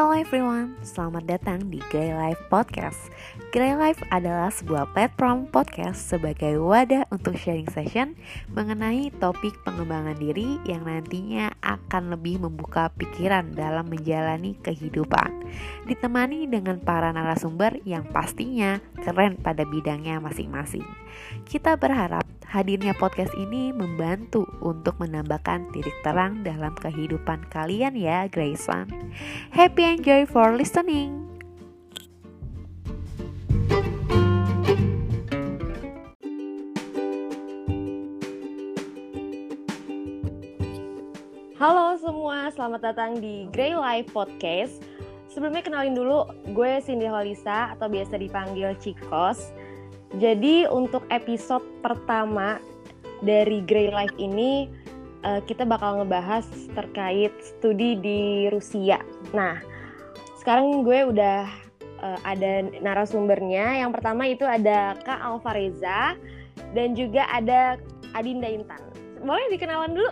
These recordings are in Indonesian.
Hello everyone, selamat datang di Grey Life Podcast. Grey Life adalah sebuah platform podcast sebagai wadah untuk sharing session mengenai topik pengembangan diri yang nantinya akan lebih membuka pikiran dalam menjalani kehidupan. Ditemani dengan para narasumber yang pastinya keren pada bidangnya masing-masing. Kita berharap hadirnya podcast ini membantu untuk menambahkan titik terang dalam kehidupan kalian ya, Grayson. Happy enjoy for listening. Halo semua, selamat datang di Grey Life Podcast. Sebelumnya kenalin dulu, gue Cindy Holisa atau biasa dipanggil Cikos. Jadi untuk episode pertama dari Grey Life ini uh, kita bakal ngebahas terkait studi di Rusia. Nah, sekarang gue udah uh, ada narasumbernya. Yang pertama itu ada Kak Alvareza dan juga ada Adinda Intan. Boleh dikenalan dulu?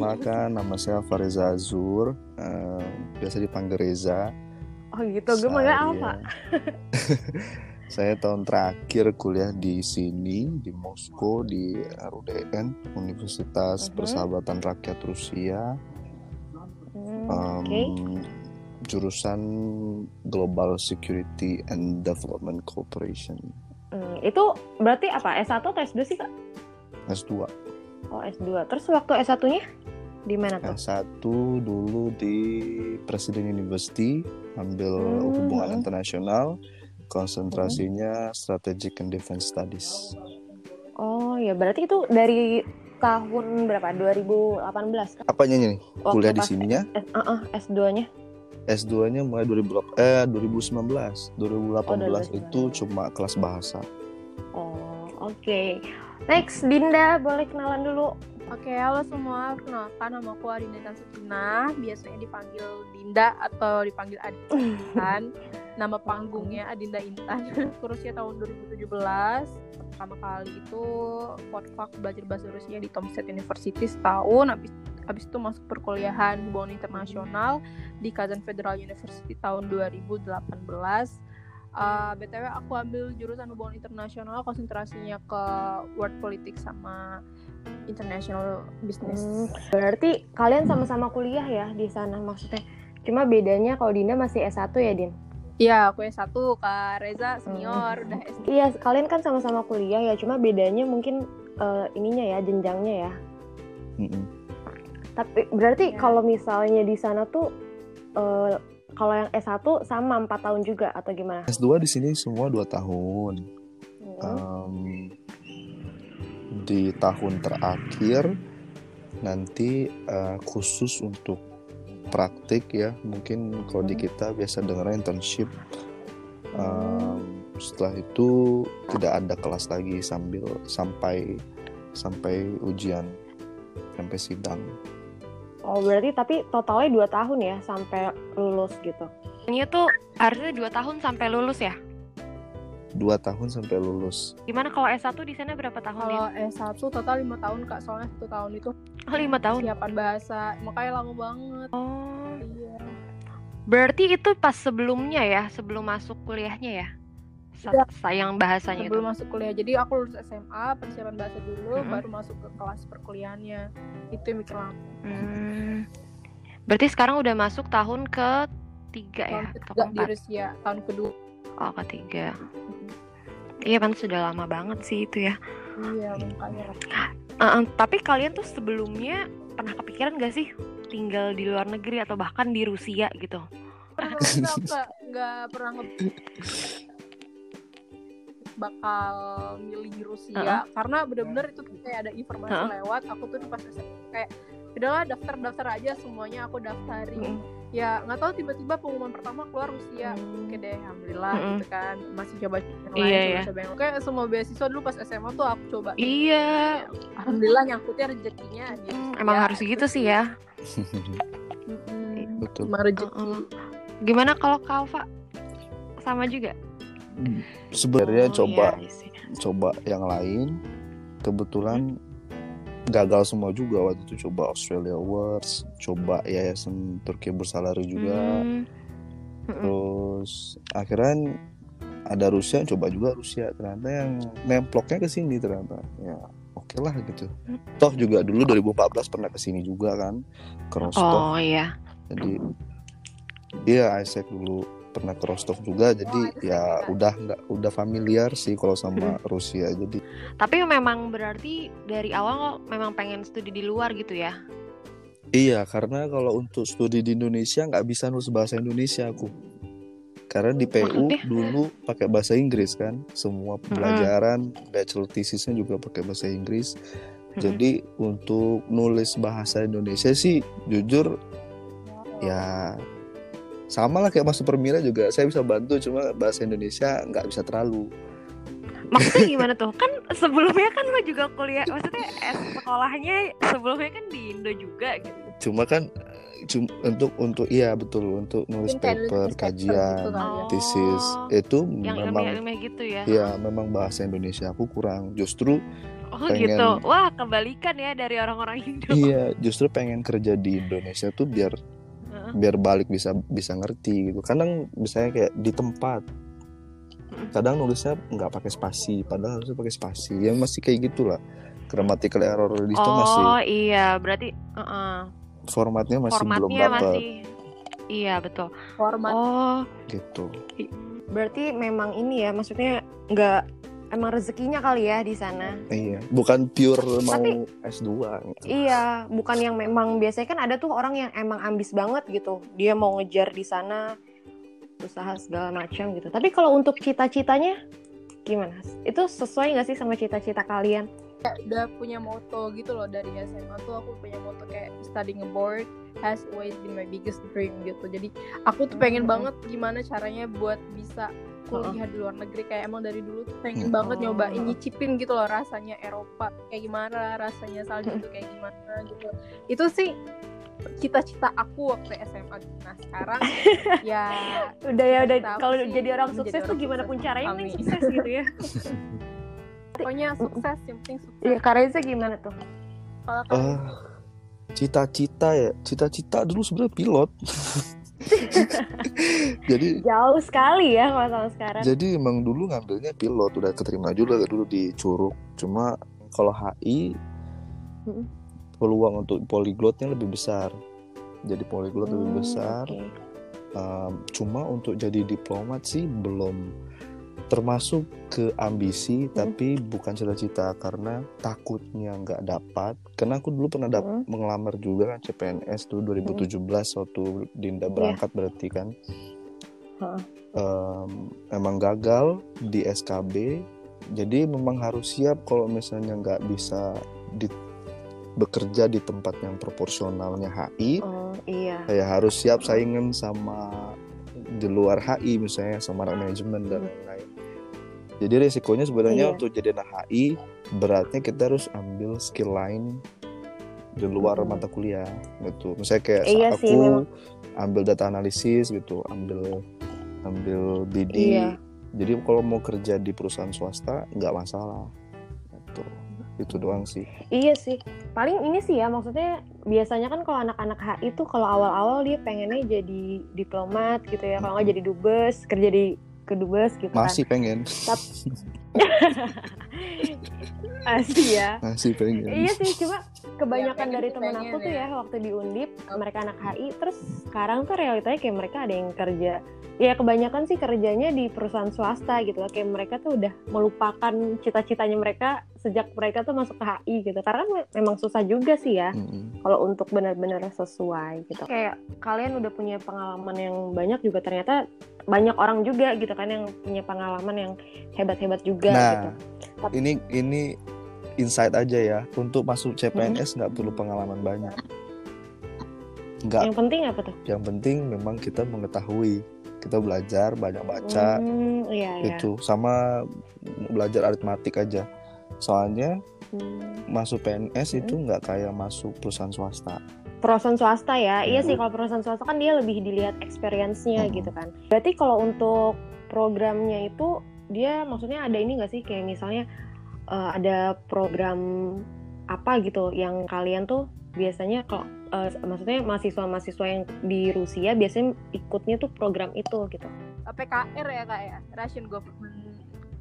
Maka nama saya Alvareza Azur, uh, biasa dipanggil Reza. Oh gitu, gue manggil Alfa. Saya tahun terakhir kuliah di sini di Moskow di RUDN Universitas uh -huh. Persahabatan Rakyat Rusia. Hmm, um, okay. Jurusan Global Security and Development Cooperation. Hmm, itu berarti apa? S1 atau S2 sih, Kak? S2. Oh, S2. Terus waktu S1-nya di mana tuh? S1 dulu di Presiden University ambil hmm. hubungan internasional konsentrasinya hmm. Strategic and Defense Studies. Oh ya berarti itu dari tahun berapa? 2018 Apanya nih? Waktu Kuliah di sininya? Uh -uh, S2-nya? S2-nya mulai 2000 eh 2019. 2018 oh, itu cuma kelas bahasa. Oh, oke. Okay. Next Dinda, boleh kenalan dulu Oke, halo semua. Kenalkan nama aku Adinda Tansutina. Biasanya dipanggil Dinda atau dipanggil Adinda nama panggungnya Adinda Intan. Kurusnya tahun 2017. Pertama kali itu Podfak belajar bahasa Rusia di Tomset University setahun. Habis habis itu masuk perkuliahan hubungan internasional di Kazan Federal University tahun 2018 uh, btw aku ambil jurusan hubungan internasional konsentrasinya ke world politics sama international business hmm, berarti kalian sama-sama kuliah ya di sana maksudnya cuma bedanya kalau Dinda masih S1 ya Din Iya, aku S1, Kak Reza senior, hmm. udah S2. Iya, kalian kan sama-sama kuliah ya, cuma bedanya mungkin uh, ininya ya, jenjangnya ya. Mm -hmm. Tapi berarti ya. kalau misalnya di sana tuh uh, kalau yang S1 sama 4 tahun juga atau gimana? S2 di sini semua 2 tahun. Hmm. Um, di tahun terakhir nanti uh, khusus untuk praktik ya mungkin kalau di kita biasa dengar internship um, setelah itu tidak ada kelas lagi sambil sampai sampai ujian sampai sidang Oh berarti tapi totalnya dua tahun ya sampai lulus gitu? Ini tuh harusnya dua tahun sampai lulus ya? Dua tahun sampai lulus. Gimana kalau S1 di sana berapa tahun? Kalau ya? S1 total lima tahun kak, soalnya satu tahun itu. Oh lima tahun? Siapan bahasa, makanya lama banget. Oh. Iya. Berarti itu pas sebelumnya ya, sebelum masuk kuliahnya ya? ya. sayang bahasanya sebelum itu. masuk kuliah jadi aku lulus SMA persiapan bahasa dulu hmm. baru masuk ke kelas perkuliahannya itu yang mikir lama hmm. berarti sekarang udah masuk tahun ke tiga ya ketiga di Rusia tahun kedua oh ketiga. Iya kan sudah lama banget sih itu ya. Iya makanya uh, tapi kalian tuh sebelumnya pernah kepikiran gak sih tinggal di luar negeri atau bahkan di Rusia gitu? Nggak nggak pernah bakal milih Rusia. Uh -huh. karena bener-bener itu kayak ada informasi uh -huh. lewat aku tuh pas kayak udahlah daftar-daftar aja semuanya aku daftarin. Mm. Ya nggak tahu tiba-tiba pengumuman pertama keluar Rusia. Mm. oke deh alhamdulillah mm -hmm. gitu kan. Masih coba yang lain yeah, coba-coba yang kayak semua beasiswa dulu pas SMA tuh aku coba. Iya. Alhamdulillah nyangkutnya rezekinya gitu. mm, emang ya, harus gitu sih ya. Betul. Rezeki. Uh -uh. gimana kalau Kalva? Sama juga? Sebenarnya oh, coba iya, coba yang lain. Kebetulan gagal semua juga waktu itu. Coba Australia Awards coba yayasan Turki bersalari juga. Hmm. terus akhirnya ada Rusia coba juga Rusia. Ternyata yang nemploknya ke sini ternyata. Ya oke lah gitu. Toh juga dulu 2014 pernah ke sini juga kan ke Rostov. Oh iya. jadi iya Isaac dulu pernah ke Rostov juga jadi ya udah nggak udah familiar sih kalau sama Rusia jadi Tapi memang berarti dari awal lo memang pengen studi di luar gitu ya? iya karena kalau untuk studi di Indonesia nggak bisa nulis bahasa Indonesia aku. Karena di PU Maksudnya? dulu pakai bahasa Inggris kan semua pembelajaran bachelor thesisnya juga pakai bahasa Inggris. Jadi untuk nulis bahasa Indonesia sih jujur ya sama lah kayak masuk Permira juga saya bisa bantu cuma bahasa Indonesia nggak bisa terlalu Maksudnya gimana tuh? Kan sebelumnya kan lo juga kuliah, maksudnya eh, sekolahnya sebelumnya kan di Indo juga gitu. cuma kan eh, cum- untuk untuk iya betul untuk nulis paper paper kajian gitu kali ya. thesis Oh, itu Yang memang ilmiah-ilmiah gitu ya? ya memang bahasa Indonesia aku kurang justru Oh pengen- gitu. Wah kebalikan ya dari orang-orang Indo. iya justru pengen kerja di Indonesia tuh biar Biar balik bisa bisa ngerti gitu. Kadang misalnya kayak di tempat kadang nulisnya nggak pakai spasi padahal harusnya pakai spasi. Ya masih kayak gitulah. Grammatical error di situ masih Oh iya, berarti heeh. formatnya masih belum formatnya dapat masih. Iya betul. format. Oh, gitu. Berarti memang ini ya, maksudnya nggak emang rezekinya kali ya di sana. iya bukan pure mau Tapi- S2 gitu. Iya, bukan yang memang biasanya kan ada tuh orang yang emang ambis banget gitu. Dia mau ngejar di sana usaha segala macam gitu. Tapi kalau untuk cita-citanya gimana? Itu sesuai nggak sih sama cita-cita kalian? udah punya moto gitu loh dari SMA tuh aku punya moto kayak studying abroad has always been my biggest dream gitu jadi aku tuh pengen Mhm. banget gimana caranya buat bisa kuliah di luar negeri kayak emang dari dulu tuh pengen Hmm. banget Oh. nyobain nyicipin gitu loh rasanya Eropa kayak gimana rasanya salju itu kayak gimana gitu itu sih cita-cita aku waktu SMA nah sekarang ya Udah ya, udah kalau jadi orang sukses tuh orang gimana pun caranya yang Amin. sukses gitu ya. pokoknya sukses yang penting sukses Iya, Kareza gimana tuh? kalau kamu Ah, cita-cita ya cita-cita dulu sebenarnya pilot jadi Jauh sekali ya kalau sama sekarang. jadi emang dulu ngambilnya pilot udah keterima juga dulu di Curug cuma kalau HI Mm. peluang untuk poliglotnya lebih besar jadi poliglot lebih Hmm, besar oke. Um, cuma untuk jadi diplomat sih belum termasuk ke ambisi tapi bukan cita-cita karena takutnya nggak dapat karena aku dulu pernah dap- Hmm. mengelamar juga kan CPNS tuh 2017 waktu Dinda berangkat berarti kan Heeh. Em, emang gagal di SKB jadi memang harus siap kalau misalnya nggak bisa di bekerja di tempat yang proporsionalnya HI Oh, iya. ya harus siap saingan sama di luar HI misalnya sama manajemen dan lain-lain. Jadi resikonya sebenarnya Iya. untuk jadi anak HI beratnya kita harus ambil skill lain di luar Hmm. mata kuliah gitu. Misalnya kayak Iya aku sih, memang. ambil data analisis gitu, ambil ambil BD. Iya. Jadi kalau mau kerja di perusahaan swasta nggak masalah. Gitu. Itu doang sih. Iya sih. Paling ini sih ya maksudnya biasanya kan kalau anak-anak HI tuh kalau awal-awal dia pengennya jadi diplomat gitu ya. Kalau nggak jadi dubes, kerja di kedubes gitu Masih pengen, kan. Asli ya. masih pengen. Iya sih, cuma kebanyakan pengen dari pengen aku tuh ya. ya waktu di Undip, mereka anak HI, terus sekarang tuh realitanya kayak mereka ada yang kerja. Ya kebanyakan sih kerjanya di perusahaan swasta gitu lah. Kayak mereka tuh udah melupakan cita-citanya mereka sejak mereka tuh masuk ke HI gitu. Karena me- memang susah juga sih ya Mm-mm. kalau untuk benar-benar sesuai gitu. Kayak kalian udah punya pengalaman yang banyak juga ternyata banyak orang juga gitu kan yang punya pengalaman yang hebat-hebat juga Nah, gitu. Ini ini insight aja ya. Untuk masuk CPNS nggak perlu pengalaman banyak. Nggak. Yang penting apa tuh? Yang penting memang kita mengetahui. Kita belajar banyak baca Hmm, iya, iya. itu sama belajar aritmatik aja. Soalnya Hmm. masuk PNS itu nggak kayak masuk perusahaan swasta. perusahaan swasta ya iya Hmm. sih kalau perusahaan swasta kan dia lebih dilihat experience-nya Hmm. gitu kan berarti kalau untuk programnya itu dia maksudnya ada ini nggak sih kayak misalnya eh, ada program apa gitu yang kalian tuh biasanya kalau eh, maksudnya mahasiswa-mahasiswa yang di Rusia biasanya ikutnya tuh program itu gitu. PKR ya kak ya Russian Government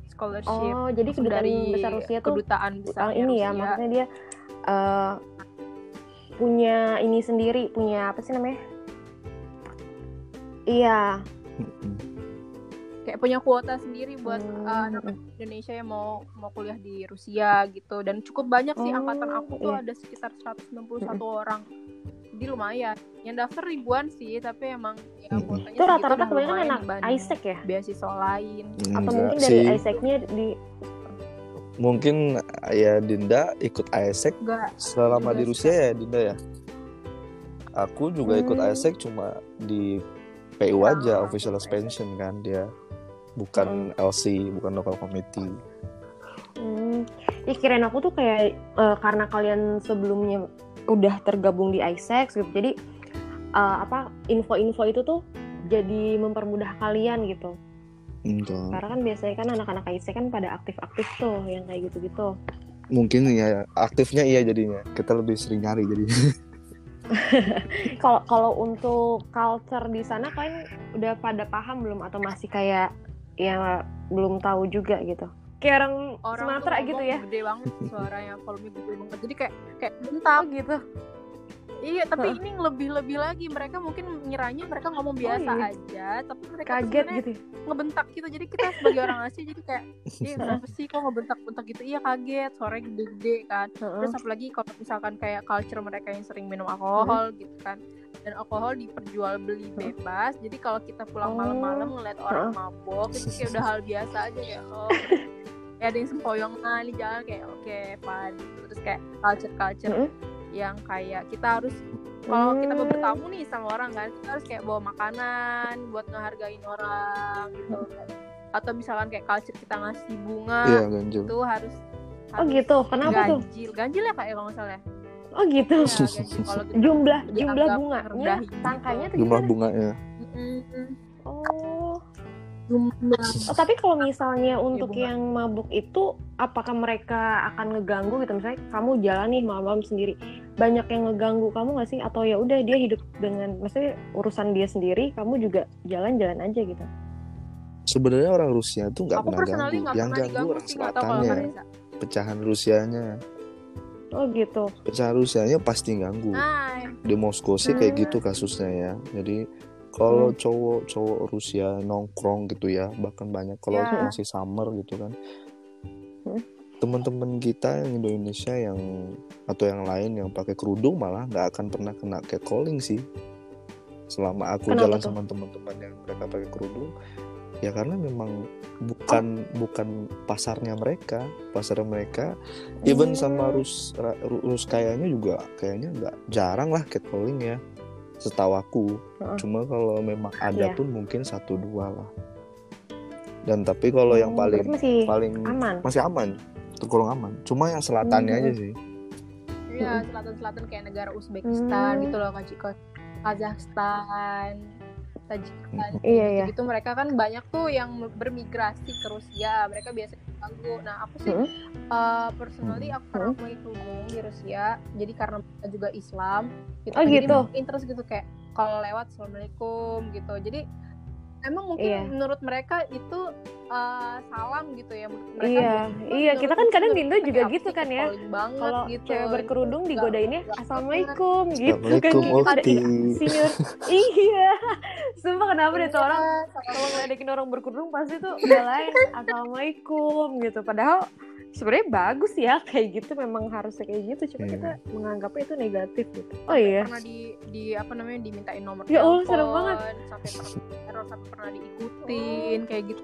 Scholarship Oh, jadi kedutaan besar Rusia tuh kedutaan uh, besar ini ya, maksudnya dia eh, punya ini sendiri, punya apa sih namanya? Iya. Kayak punya kuota sendiri buat Hmm, uh, anak Indonesia yang mau mau kuliah di Rusia gitu dan cukup banyak sih Oh, angkatan aku tuh iya. ada sekitar 161 orang jadi lumayan yang daftar ribuan sih tapi emang ya kuotanya Itu rata-rata kebanyakan anak Isaac ya? beasiswa lain Atau Enggak mungkin dari sih. Isaac-nya di Mungkin ya Dinda ikut ISEC enggak selama di Rusia ya Dinda ya. Aku juga ikut Hmm. ISEC cuma di PU Ya, aja, official ikut expansion kan dia. Bukan LC, bukan local committee. Hmm, ya kirain aku tuh kayak eh, karena kalian sebelumnya udah tergabung di Isaac gitu, jadi eh, apa info-info itu tuh jadi mempermudah kalian gitu. Enggak. Karena kan biasanya kan anak-anak Isaac kan pada aktif-aktif tuh yang kayak gitu-gitu. Mungkin ya aktifnya iya jadinya. Kita lebih sering nyari jadinya. Kalau kalau untuk culture di sana kalian udah pada paham belum atau masih kayak ya belum tahu juga gitu? Kayak orang, orang Sumatera gitu ya? gede banget suaranya volume gede banget jadi kayak kayak bentak gitu. iya tapi ini lebih lebih lagi mereka mungkin ngiranya mereka ngomong biasa iya. aja tapi mereka Kaget gitu. ya? ngebentak gitu jadi kita sebagai orang Asia jadi kayak iya kenapa sih kok ngebentak-bentak gitu iya kaget suaranya gede-gede kan Heeh. terus apalagi kalau misalkan kayak culture mereka yang sering minum alkohol Hmm. gitu kan dan alkohol diperjualbeli bebas jadi kalau kita pulang malam-malam ngeliat orang mabok itu kayak udah hal biasa aja ya oh kayak ada yang sempoyongan di jalan kayak oke fun terus kayak culture culture Mm-mm. yang kayak kita harus kalau kita mau Hmm. bertamu nih sama orang kan kita harus kayak bawa makanan buat ngehargain orang gitu atau misalkan kayak culture kita ngasih bunga Iya, ganjil. itu harus Oh gitu. Kenapa tuh? ganjil ganjil ya kak ya kalau nggak salah ya Oh gitu. Iya, ganjil. Kalau gitu jumlah jumlah bunganya gitu. tangkanya tuh Jumlah bunganya. Oh. jumlah Oh, tapi kalau misalnya untuk bunga. yang mabuk itu apakah mereka akan ngeganggu gitu misalnya kamu jalan nih malam-malam sendiri banyak yang ngeganggu kamu nggak sih atau ya udah dia hidup dengan maksudnya urusan dia sendiri kamu juga jalan-jalan aja gitu Sebenarnya orang Rusia tuh nggak pernah ganggu. Yang pernah ganggu orang selatannya. Pecahan Rusianya. Oh gitu Pecahan Rusianya pasti ganggu. nah Di Moskow sih kayak Hmm. gitu kasusnya ya. Jadi kalau cowok-cowok Rusia nongkrong gitu ya, bahkan banyak kalau Ya. masih summer gitu kan. Hmm. Teman-teman kita yang Indonesia yang atau yang lain yang pakai kerudung malah nggak akan pernah kena catcalling sih. Selama aku Kenapa jalan tuh? sama teman-teman yang mereka pakai kerudung, ya karena memang bukan bukan pasarnya mereka, pasar mereka even sama Hmm. Rus Rus kayaknya juga kayaknya nggak jarang lah catcalling ya setahu aku Heeh. cuma kalau memang ada Iya. pun mungkin satu dua lah dan tapi kalau yang Oh, paling masih paling aman masih aman tergolong aman cuma yang selatannya Hmm. aja sih Iya, selatan-selatan kayak negara Uzbekistan Hmm. gitu loh. Kazakhstan, Tajikistan, Iya, iya. gitu mereka kan banyak tuh yang bermigrasi ke Rusia. Mereka biasa diganggu. Nah, aku sih Mm-mm. uh, personally aku pernah Mm-mm. pakai kerudung di Rusia. Jadi karena mereka juga Islam, gitu. Oh, Jadi gitu. interest gitu kayak kalau lewat assalamualaikum gitu. Jadi emang mungkin Iya. menurut mereka itu uh, salam gitu ya menurut mereka. Iya, iya, kita kan kadang menurut di Indo juga gitu kan ya. kalau gitu. cewek berkerudung digodainnya assalamualaikum gitu kan Kayak ada senior iya sumpah kenapa deh tuh Iya, orang kalau ngeledekin orang berkerudung pasti tuh belain assalamualaikum gitu padahal sebenarnya bagus ya kayak gitu. Memang harusnya kayak gitu cuma Iya. kita menganggapnya itu negatif gitu. Oh Sampai iya pernah di di apa namanya dimintain nomor Ya Allah, serem banget. sampai pernah teror sampai pernah diikutin kayak gitu.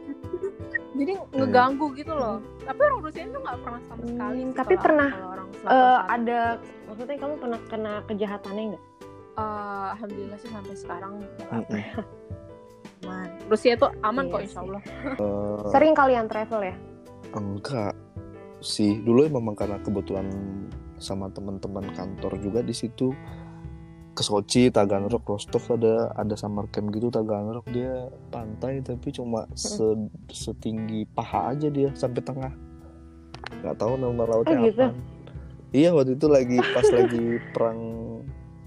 Jadi ngeganggu gitu loh. Tapi orang Rusia itu nggak pernah sama sekali Hmm, sih tapi kalau- pernah, kalau orang Eh, selatan ada maksudnya kamu pernah kena kejahatannya nggak? Eh, alhamdulillah sih sampai sekarang nggak aman. Rusia tuh aman Iya kok insya Allah. Eh, sering kalian travel ya? enggak sih dulu memang karena kebetulan sama teman-teman kantor juga di situ ke Sochi, Taganrog, Rostov ada ada summer camp gitu Taganrog dia pantai tapi cuma se- setinggi paha aja dia sampai tengah nggak tahu nama lautnya Oh, gitu? apa Iya waktu itu lagi pas lagi perang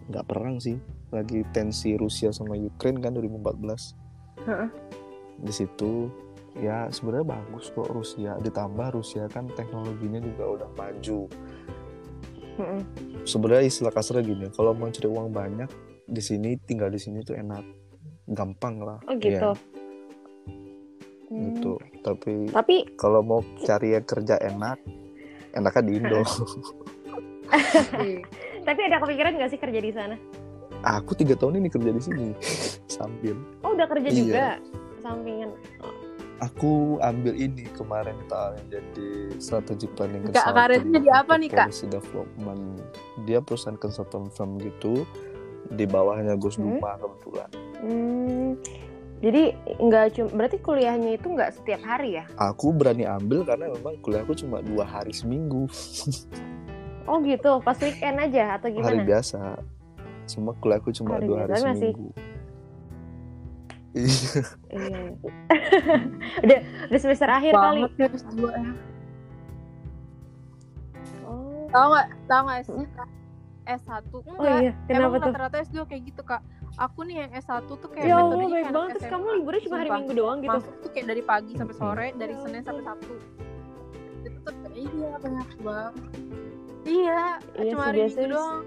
nggak perang sih, lagi tensi Rusia sama Ukraine kan 2014. Heeh. Di situ ya sebenarnya bagus kok Rusia. Ditambah Rusia kan teknologinya juga udah maju. Mm-mm. Sebenarnya istilah kasarnya gini, kalau mau cari uang banyak di sini tinggal di sini tuh enak, gampang lah. Oh gitu. Iya, Hmm. gitu. Tapi Tapi kalau mau cari yang kerja enak, enaknya di Indo. tapi ada kepikiran nggak sih kerja di sana? Aku tiga tahun ini kerja di sini sambil. Oh udah kerja Iya. juga sampingan. Aku ambil ini kemarin tak yang jadi strategic planning Kak, karirnya jadi apa nih, Kak? development. Dia perusahaan consultant firm gitu di bawahnya Gus Hmm? Duma kebetulan. Hmm. Jadi nggak cuma berarti kuliahnya itu nggak setiap hari ya? Aku berani ambil karena memang kuliahku cuma dua hari seminggu, Oh gitu, pas weekend aja atau hari gimana? biasa. Semua kuliahku cuma Hari dua hari biasa masih- seminggu. Iya. Iya. udah udah semester akhir kali. banget ya S2 ya. Oh. Tahu nggak? Tahu nggak sih Kak? S1 Oh enggak. iya, kenapa Emang tuh? rata-rata S2 kayak gitu, Kak. Aku nih yang S1 tuh kayak Ya Allah, baik kayak banget. Terus kamu liburnya cuma hari. Minggu doang gitu. Masuk tuh kayak dari pagi sampai sore, dari Senin sampai Sabtu. Itu tuh kayak, iya banyak banget. Iya, Iya cuma hari Minggu doang.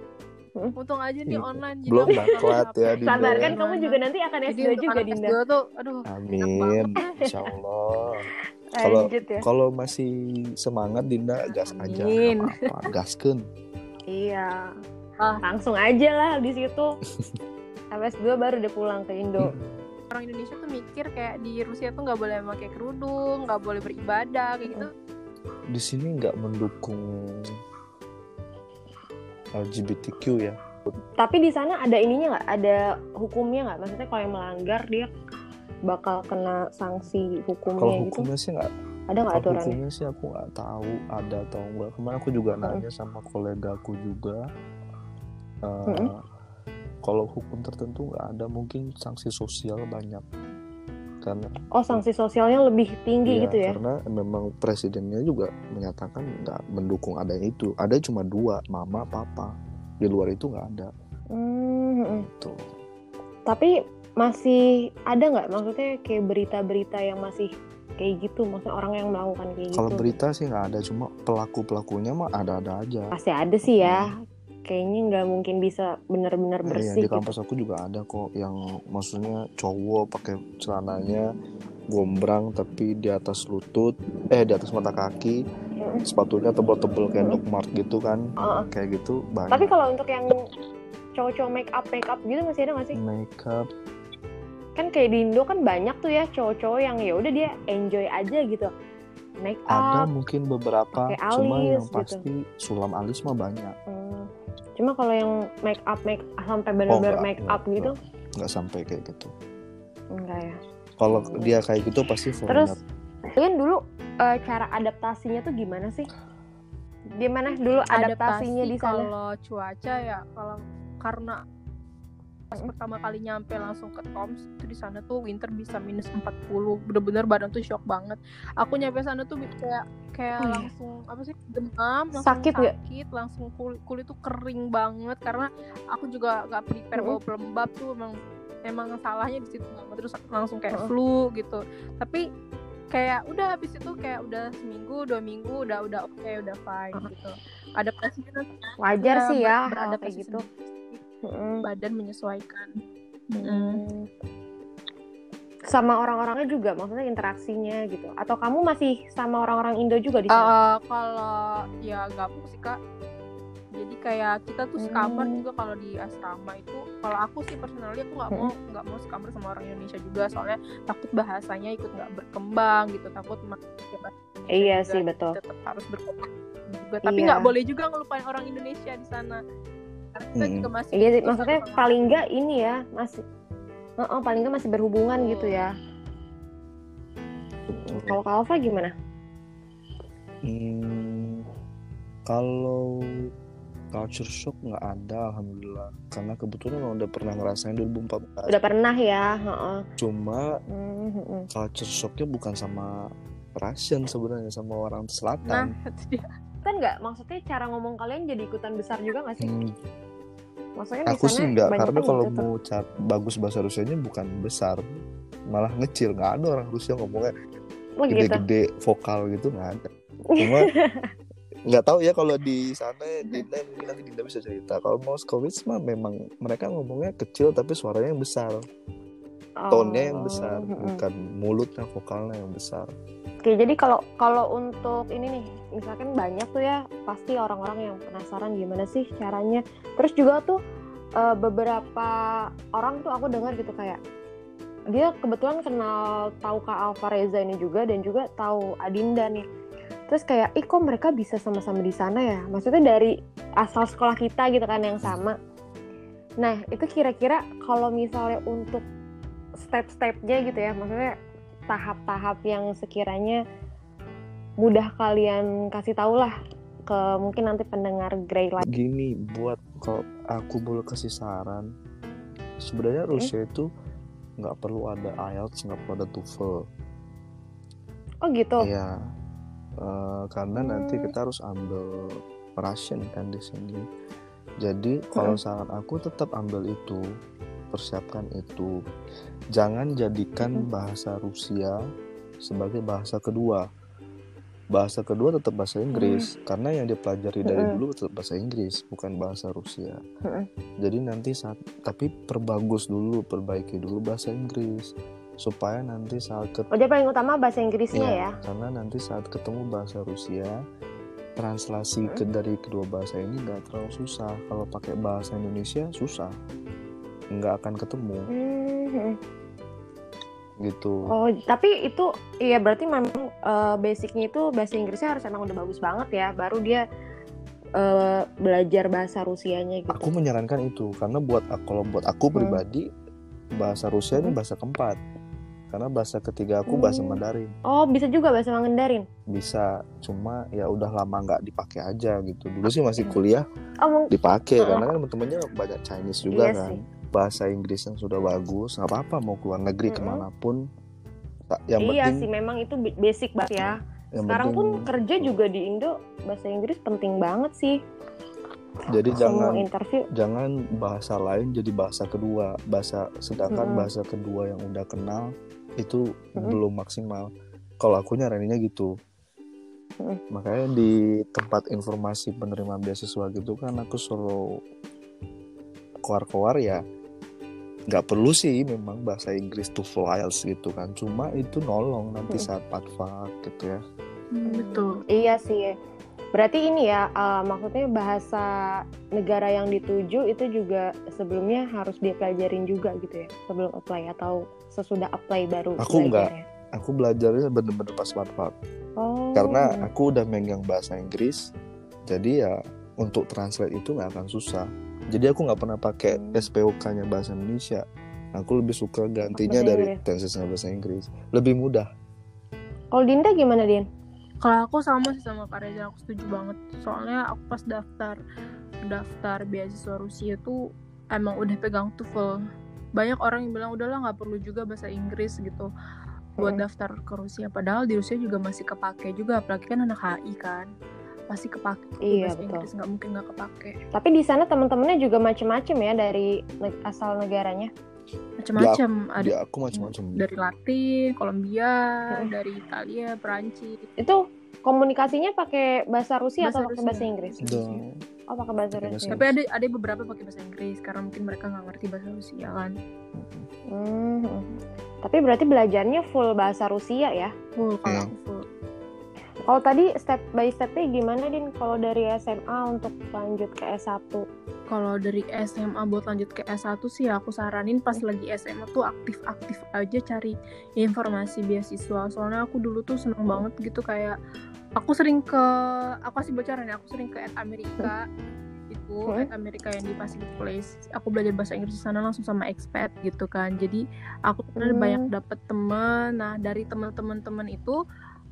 Untung aja nih Iya. online. jadi Belum baklat capek. ya, Dinda. Sabar kan kamu juga nanti akan Jadi S2 untuk juga Dinda. S2 tuh, aduh, Amin, banget. Insya Allah. Kalau- ya. Kalau masih semangat Dinda gas aja, Amin. nggak apa-apa, gaskeun. Iya. Ah. Langsung aja lah di situ. Habis S2 baru dia pulang ke Indo. Orang Indonesia tuh mikir kayak di Rusia tuh nggak boleh pakai kerudung, nggak boleh beribadah kayak gitu. Di sini nggak mendukung LGBTQ ya. Tapi di sana ada ininya nggak? Ada hukumnya nggak? Maksudnya kalau yang melanggar dia bakal kena sanksi Kalau hukumnya gitu? hukumnya sih nggak, Ada nggak kalau aturannya? hukumnya sih aku nggak tahu ada atau enggak. Kemarin aku juga nanya sama kolega aku juga. eh, Mm-mm. Kalau hukum tertentu nggak ada, mungkin sanksi sosial banyak. Karena Oh sanksi sosialnya lebih tinggi Iya, gitu ya? Karena memang presidennya juga menyatakan nggak mendukung ada itu. Ada cuma dua, mama, papa. Di luar itu nggak ada. Hmm, mm-mm. Tuh. Tapi masih ada nggak? Maksudnya kayak berita-berita yang masih kayak gitu? Maksudnya orang yang melakukan kayak gitu? Kalau berita sih nggak ada, cuma pelaku pelakunya mah ada-ada aja. Pasti ada sih ya. Kayaknya nggak mungkin bisa benar-benar Iya, bersih. di gitu. kampus aku juga ada kok yang maksudnya cowok pakai celananya gombrang tapi di atas lutut, eh di atas mata kaki, Mm-mm. sepatunya tebel-tebel kayak Doc Mart gitu kan, Heeh. kayak gitu banyak. Tapi kalau untuk yang cowok-cowok make up make up gitu masih ada nggak sih? makeup Kan kayak di Indo kan banyak tuh ya cowok-cowok yang ya udah dia enjoy aja gitu. Make ada up. mungkin beberapa, cuma yang gitu. pasti sulam alis mah banyak. Hmm. Cuma kalau yang make up make sampai benar-benar enggak, make enggak, up gitu nggak sampai kayak gitu. enggak ya. Kalau Hmm. dia kayak gitu pasti Terus kalian dulu eh, cara adaptasinya tuh gimana sih? Gimana dulu adaptasinya Adaptasi di sana? kalau cuaca ya kalau karena pas pertama kali nyampe langsung ke Toms itu di sana tuh winter bisa minus 40 bener-bener badan tuh shock banget aku nyampe sana tuh kayak kayak Oh, iya. langsung apa sih demam langsung Sakit sakit langsung kulit kulit tuh kering banget karena aku juga gak prepare Mm-mm. bawa pelembab tuh emang emang salahnya di situ banget terus langsung kayak Mm-mm. flu gitu tapi kayak udah habis itu kayak udah seminggu dua minggu udah udah oke udah fine gitu adaptasinya nanti Wajar ya, sih ya kayak gitu. sendiri. Mm-mm. badan menyesuaikan Hmm. Sama orang-orangnya juga, maksudnya interaksinya gitu. Atau kamu masih sama orang-orang Indo juga di sana? Eh, kalau ya gabung sih kak jadi kayak kita tuh sekamar Hmm. juga kalau di asrama itu kalau aku sih personally aku nggak mau nggak mau sekamar sama orang Indonesia juga soalnya takut bahasanya ikut nggak berkembang gitu takut masuk ke bahasa Indonesia Iya juga, sih, betul. tetap harus berkembang juga tapi Iya. nggak boleh juga ngelupain orang Indonesia di sana karena kita Mm-mm. juga masih Iya maksudnya sama paling enggak ini ya, masih Oh, paling enggak masih berhubungan Betul. gitu ya. Kalau Kak Alfa gimana? Hmm, kalau culture shock nggak ada alhamdulillah karena kebetulan emang udah pernah ngerasain 2014 Udah pernah ya? heeh. cuma Hmm, hmm, hmm. culture shocknya bukan sama Russian sebenarnya sama orang nah selatan itu dia kan nggak maksudnya cara ngomong kalian jadi ikutan besar juga nggak sih Hmm, maksudnya aku sih enggak karena kalau gitu mau cat bagus bahasa Rusianya bukan besar malah ngecil nggak ada orang Rusia ngomongnya. Oh gitu? Gede-gede vokal gitu nggak ada. Cuma nggak tahu ya kalau di sana Dinda mungkin nanti Dinda bisa cerita. Kalau Moskowitz mah memang mereka ngomongnya kecil tapi suaranya yang besar. Tone-nya yang besar Oh, bukan mulutnya vokalnya yang besar Oke, jadi kalau kalau untuk ini nih, misalkan banyak tuh ya, pasti orang-orang yang penasaran gimana sih caranya. Terus juga tuh eh, beberapa orang tuh aku dengar gitu kayak dia kebetulan kenal tahu Kak Alfa Reza ini juga dan juga tahu Adinda nih. Terus kayak, ih kok mereka bisa sama-sama di sana ya? Maksudnya dari asal sekolah kita gitu kan yang sama. Nah, itu kira-kira kalau misalnya untuk step-stepnya gitu ya, maksudnya tahap-tahap yang sekiranya mudah kalian kasih tahu lah ke mungkin nanti pendengar Grey Light. gini buat kalau aku boleh kasih saran sebenarnya Rusia itu nggak perlu ada IELTS nggak perlu ada TOEFL Oh gitu. Iya, Eh, karena nanti Hmm. kita harus ambil Russian kan di sini. Jadi kalau saran aku tetap ambil itu, persiapkan itu. Jangan jadikan Mhm. bahasa Rusia sebagai bahasa kedua. Bahasa kedua tetap bahasa Inggris, karena yang dipelajari dari Mhm. dulu tetap bahasa Inggris, bukan bahasa Rusia. Mhm. Jadi nanti saat tapi perbagus dulu, perbaiki dulu bahasa Inggris supaya nanti saat ke Oh, dia paling utama bahasa Inggrisnya Iya, ya. karena nanti saat ketemu bahasa Rusia, translasi ke dari kedua bahasa ini nggak terlalu susah. Kalau pakai bahasa Indonesia susah, nggak akan ketemu Hmm. gitu. Oh, tapi itu iya berarti memang eh, basicnya itu bahasa Inggrisnya harus emang udah bagus banget ya, baru dia eh, belajar bahasa Rusianya gitu. Aku menyarankan itu karena buat kalau buat aku Hmm. pribadi bahasa Rusia ini Hmm. bahasa keempat. Karena bahasa ketiga aku bahasa Hmm. Mandarin Oh, bisa juga bahasa Mandarin. bisa, cuma ya udah lama nggak dipakai aja gitu. Dulu sih masih Hmm. kuliah Oh, dipakai Hmm. karena kan temen-temennya banyak Chinese juga Iya kan. sih. Bahasa Inggris yang sudah bagus nggak apa-apa mau keluar negeri Mm-mm. ke mana pun Tak- yang iya penting sih, memang itu basic banget ya. yang Sekarang pun penting- kerja juga di Indo bahasa Inggris penting banget sih. jadi Semua jangan interview. jangan bahasa lain jadi bahasa kedua bahasa sedangkan Mm-mm. bahasa kedua yang udah kenal itu Mm-mm. belum maksimal kalau aku nyaraninnya gitu makanya di tempat informasi penerima beasiswa gitu kan aku suruh keluar-keluar ya nggak perlu sih memang bahasa Inggris TOEFL IELTS gitu kan cuma itu nolong nanti Mm. saat patfak gitu ya Hmm, betul Iya sih. Berarti ini ya eh, maksudnya bahasa negara yang dituju itu juga sebelumnya harus dipelajarin juga gitu ya sebelum apply atau sesudah apply baru Aku enggak. belajarnya? aku belajarnya bener-bener pas patfak Oh. karena aku udah megang bahasa Inggris jadi ya untuk translate itu nggak akan susah jadi aku nggak pernah pakai. SPOK-nya bahasa Indonesia aku lebih suka gantinya Bahasa dari Inggris. tensesnya bahasa Inggris lebih mudah Kalau Dinda gimana Din? Kalau aku sama sih sama Kak Reza, aku setuju banget. Soalnya aku pas daftar daftar beasiswa Rusia tuh emang udah pegang TOEFL. Banyak orang yang bilang udahlah nggak perlu juga bahasa Inggris gitu buat Mm. daftar ke Rusia. Padahal di Rusia juga masih kepake juga, apalagi kan anak HI kan pasti kepake Iya, bahasa betul. Inggris nggak mungkin nggak kepake Tapi di sana teman-temannya juga macem-macem ya dari asal negaranya. macam-macam ada dia aku macam-macam dari Latin, Kolombia, Mm. dari Italia, Perancis. Itu komunikasinya pakai bahasa Rusia Bahasa atau pakai bahasa Inggris? Dong. Oh pakai bahasa Rusia. Tapi ada ada beberapa pakai bahasa Inggris karena mungkin mereka nggak ngerti bahasa Rusia kan. Hmm. Tapi berarti belajarnya full bahasa Rusia ya? Full kalau Iya. full. Kalau tadi step by stepnya gimana Din? Kalau dari SMA untuk lanjut ke S1? Kalau dari SMA buat lanjut ke S1 sih aku saranin pas lagi SMA tuh aktif-aktif aja cari informasi beasiswa. Soalnya aku dulu tuh seneng banget gitu kayak aku sering ke aku kasih bocoran ya, aku sering ke Ed Amerika itu Hmm. Amerika yang di Pacific Place. Aku belajar bahasa Inggris di sana langsung sama expat gitu kan. Jadi aku sebenarnya Hmm. banyak dapet temen. Nah dari teman-teman teman itu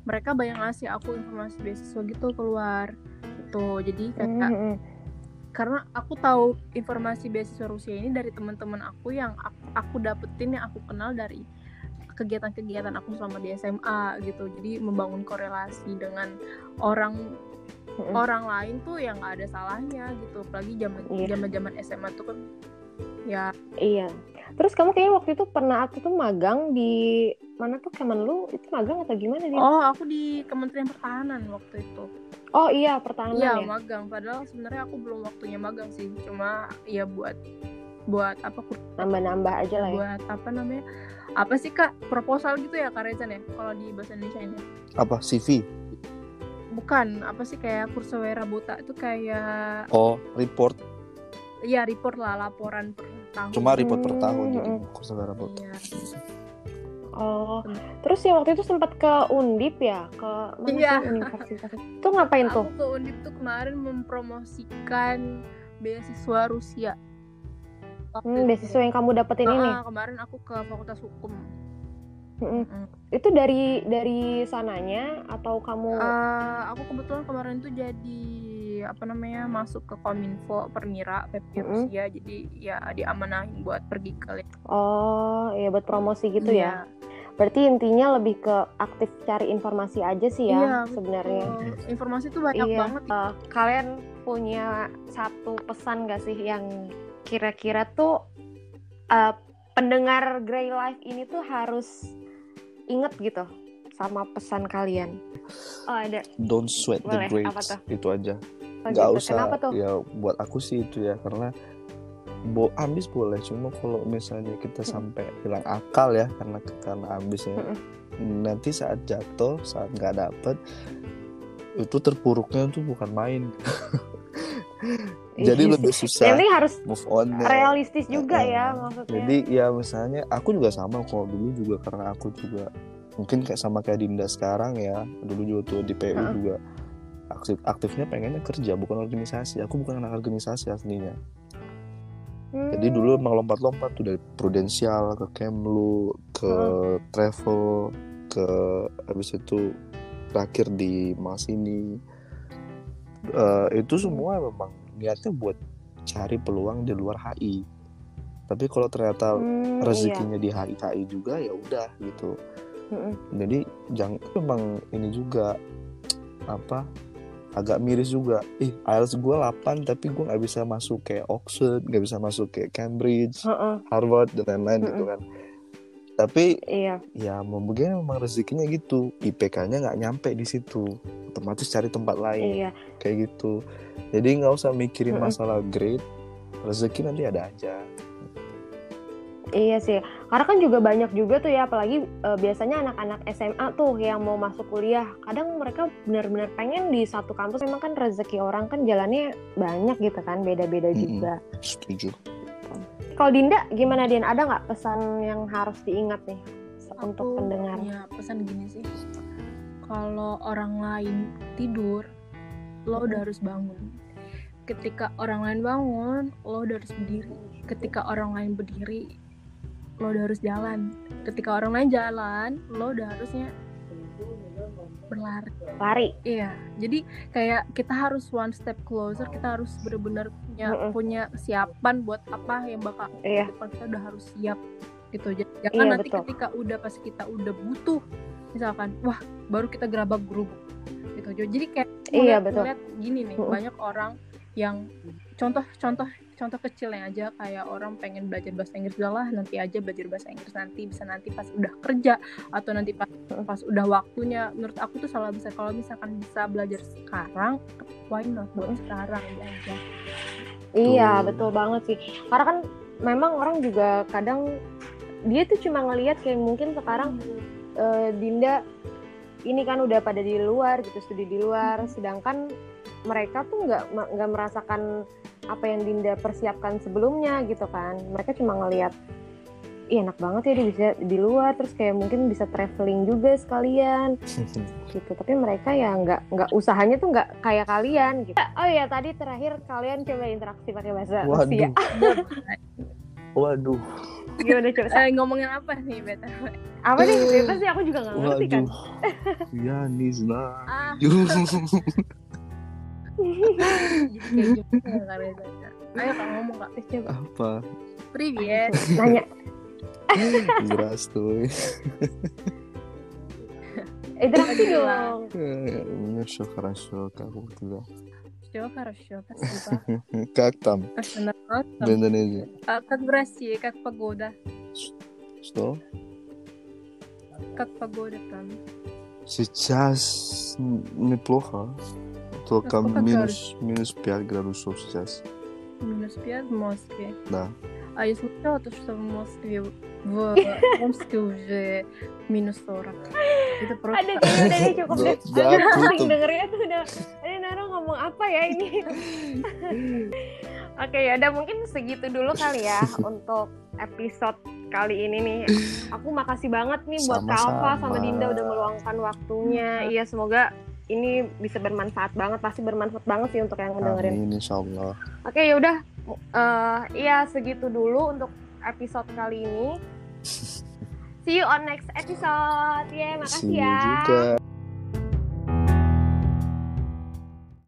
mereka banyak ngasih aku informasi beasiswa gitu keluar gitu. Jadi kayak Hmm. karena aku tahu informasi beasiswa Rusia ini dari teman-teman aku yang aku, aku dapetin yang aku kenal dari kegiatan-kegiatan aku selama di SMA gitu jadi membangun korelasi dengan orang Mm-mm. orang lain tuh yang nggak ada salahnya gitu apalagi zaman Iya. zaman zaman SMA tuh kan ya Iya. Terus kamu kayaknya waktu itu pernah aku tuh magang di mana tuh Kemenlu itu magang atau gimana dia? oh aku di Kementerian Pertahanan waktu itu. Oh iya pertahanan iya ya. magang. Padahal sebenarnya aku belum waktunya magang sih. Cuma ya buat buat apa Nambah-nambah aja lah ya. buat apa namanya? Apa sih kak? Proposal gitu ya kak Rezan ya? Kalau di bahasa Indonesia ini. Apa? CV bukan. Apa sih kayak kursewera buta itu kayak oh report. Ya report lah laporan per tahun cuma report per Hmm, tahun jadi mm. kursus report iya Oh. Terus ya waktu itu sempat ke Undip ya, ke mana Iya. sih universitas itu? Tuh ngapain tuh? aku ke Undip tuh kemarin mempromosikan beasiswa Rusia Waktu Hmm, itu. beasiswa yang kamu dapetin ini. Ah, kemarin aku ke Fakultas Hukum Mm-mm. Mm. Itu dari dari sananya atau kamu? Eh, aku kebetulan kemarin tuh jadi apa namanya masuk ke Kominfo Permira PP Mm-mm. Rusia jadi ya diamanahin buat pergi ke Oh, ya buat promosi gitu Iya. ya. Berarti intinya lebih ke aktif cari informasi aja sih ya Iya, sebenarnya. betul. informasi tuh banyak Iya. banget Eh, kalian punya satu pesan gak sih yang kira-kira tuh eh, pendengar Grey Life ini tuh harus inget gitu sama pesan kalian? Oh ada. don't sweat Boleh, the apa grades tuh? itu aja Nggak gitu. usah. Kenapa tuh? ya buat aku sih itu ya karena bo ambis boleh. Cuma kalau misalnya kita sampai hilang akal ya karena karena ambisnya nanti saat jatuh saat nggak dapet itu terpuruknya tuh bukan main. Jadi Iya. lebih susah penting harus move on realistis juga ya maksudnya. jadi ya misalnya aku juga sama kalau dulu juga karena aku juga mungkin kayak sama kayak Dinda sekarang ya dulu juga tuh di PU Heeh. juga aktif aktifnya pengennya kerja bukan organisasi aku bukan anak organisasi aslinya Hmm. jadi dulu emang lompat-lompat tuh dari prudensial ke Kemlu ke travel ke habis itu terakhir di Mas ini Eh, itu semua memang niatnya buat cari peluang di luar HI tapi kalau ternyata Hmm, rezekinya di HI HI juga ya udah gitu iya. Mm-mm. jadi jangan memang ini juga apa agak miris juga. Ih IELTS gue 8 tapi gue nggak bisa masuk kayak Oxford nggak bisa masuk kayak Cambridge Heeh, Harvard dan lain-lain gitu kan. Tapi Iya. ya mau begini memang rezekinya gitu. IPK-nya nggak nyampe di situ. Otomatis cari tempat lain. Iya. kayak gitu. Jadi nggak usah mikirin Mm-mm. masalah grade. Rezeki nanti ada aja Iya sih, karena kan juga banyak juga tuh ya, apalagi eh, biasanya anak-anak SMA tuh yang mau masuk kuliah, kadang mereka benar-benar pengen di satu kampus. Memang kan rezeki orang kan jalannya banyak gitu kan, beda-beda Mm-mm. juga. setuju Kalau Dinda, gimana Din? Ada nggak pesan yang harus diingat nih untuk pendengar? punya pesan gini sih kalau orang lain tidur lo udah harus bangun ketika orang lain bangun lo udah harus berdiri ketika orang lain berdiri lo udah harus jalan ketika orang lain jalan lo udah harusnya berlari Lari. iya jadi kayak kita harus one step closer kita harus benar-benar punya Mm-mm. punya kesiapan buat apa yang bakal Iya. depan kita udah harus siap gitu J- jangan Iya, nanti betul. ketika udah pas kita udah butuh misalkan wah baru kita gerabak gerubuk gitu jadi kayak Iya, ngeliat- betul. ngeliat gini nih Mm-mm. banyak orang yang contoh contoh kecilnya aja kayak orang pengen belajar bahasa Inggris lah nanti aja belajar bahasa Inggris nanti bisa nanti pas udah kerja atau nanti pas pas udah waktunya menurut aku tuh salah besar kalau misalkan bisa belajar sekarang why not buat Mm-mm. sekarang belajar Iya, Betul. betul banget sih. Karena kan memang orang juga kadang dia tuh cuma ngelihat kayak mungkin sekarang eh, Dinda ini kan udah pada di luar gitu studi di luar sedangkan mereka tuh nggak nggak merasakan apa yang Dinda persiapkan sebelumnya gitu kan. Mereka cuma ngelihat Ih, enak banget ya dia bisa di luar. Terus kayak mungkin bisa traveling juga sekalian. Gitu. Tapi mereka ya nggak nggak usahanya tuh nggak kayak kalian gitu. Oh ya tadi terakhir kalian coba interaksi pakai bahasa Rusia. Waduh. Waduh. Gimana coba? Eh, ngomongin apa nih beta apa nih bebas sih aku juga nggak ngerti kan. Waduh. Ya Nizna. Ah Kayak gitu Reza. ayo kak ngomong kak Eh, coba apa Привет nanya Здравствуй Adalah. dong. Э, У меня все хорошо, как у тебя? Все хорошо, спасибо. Как там, в Индонезии? А как в России, как погода? Что? Как погода там? Сейчас неплохо. Только сколько минус, минус 5 градусов сейчас. Минус 5 в Москве. Да. А я слышала то, что в Москве, в Омске уже минус 40. Это просто... Ada kayaknya udah deh cukup deh. Да, Aduh, orang tutup. dengernya tuh udah, ini Naro ngomong apa ya ini? Oke ya, udah mungkin segitu dulu kali ya untuk episode kali ini nih. Aku makasih banget nih buat Kak Alfa sama Sama-sama. Dinda udah meluangkan waktunya. Iya, semoga ini bisa bermanfaat banget, pasti bermanfaat banget sih untuk yang mendengarin. Amin, insya Allah. Oke, ya udah. Eh, iya segitu dulu untuk episode kali ini. See you on next episode. Ya, See makasih you ya. juga.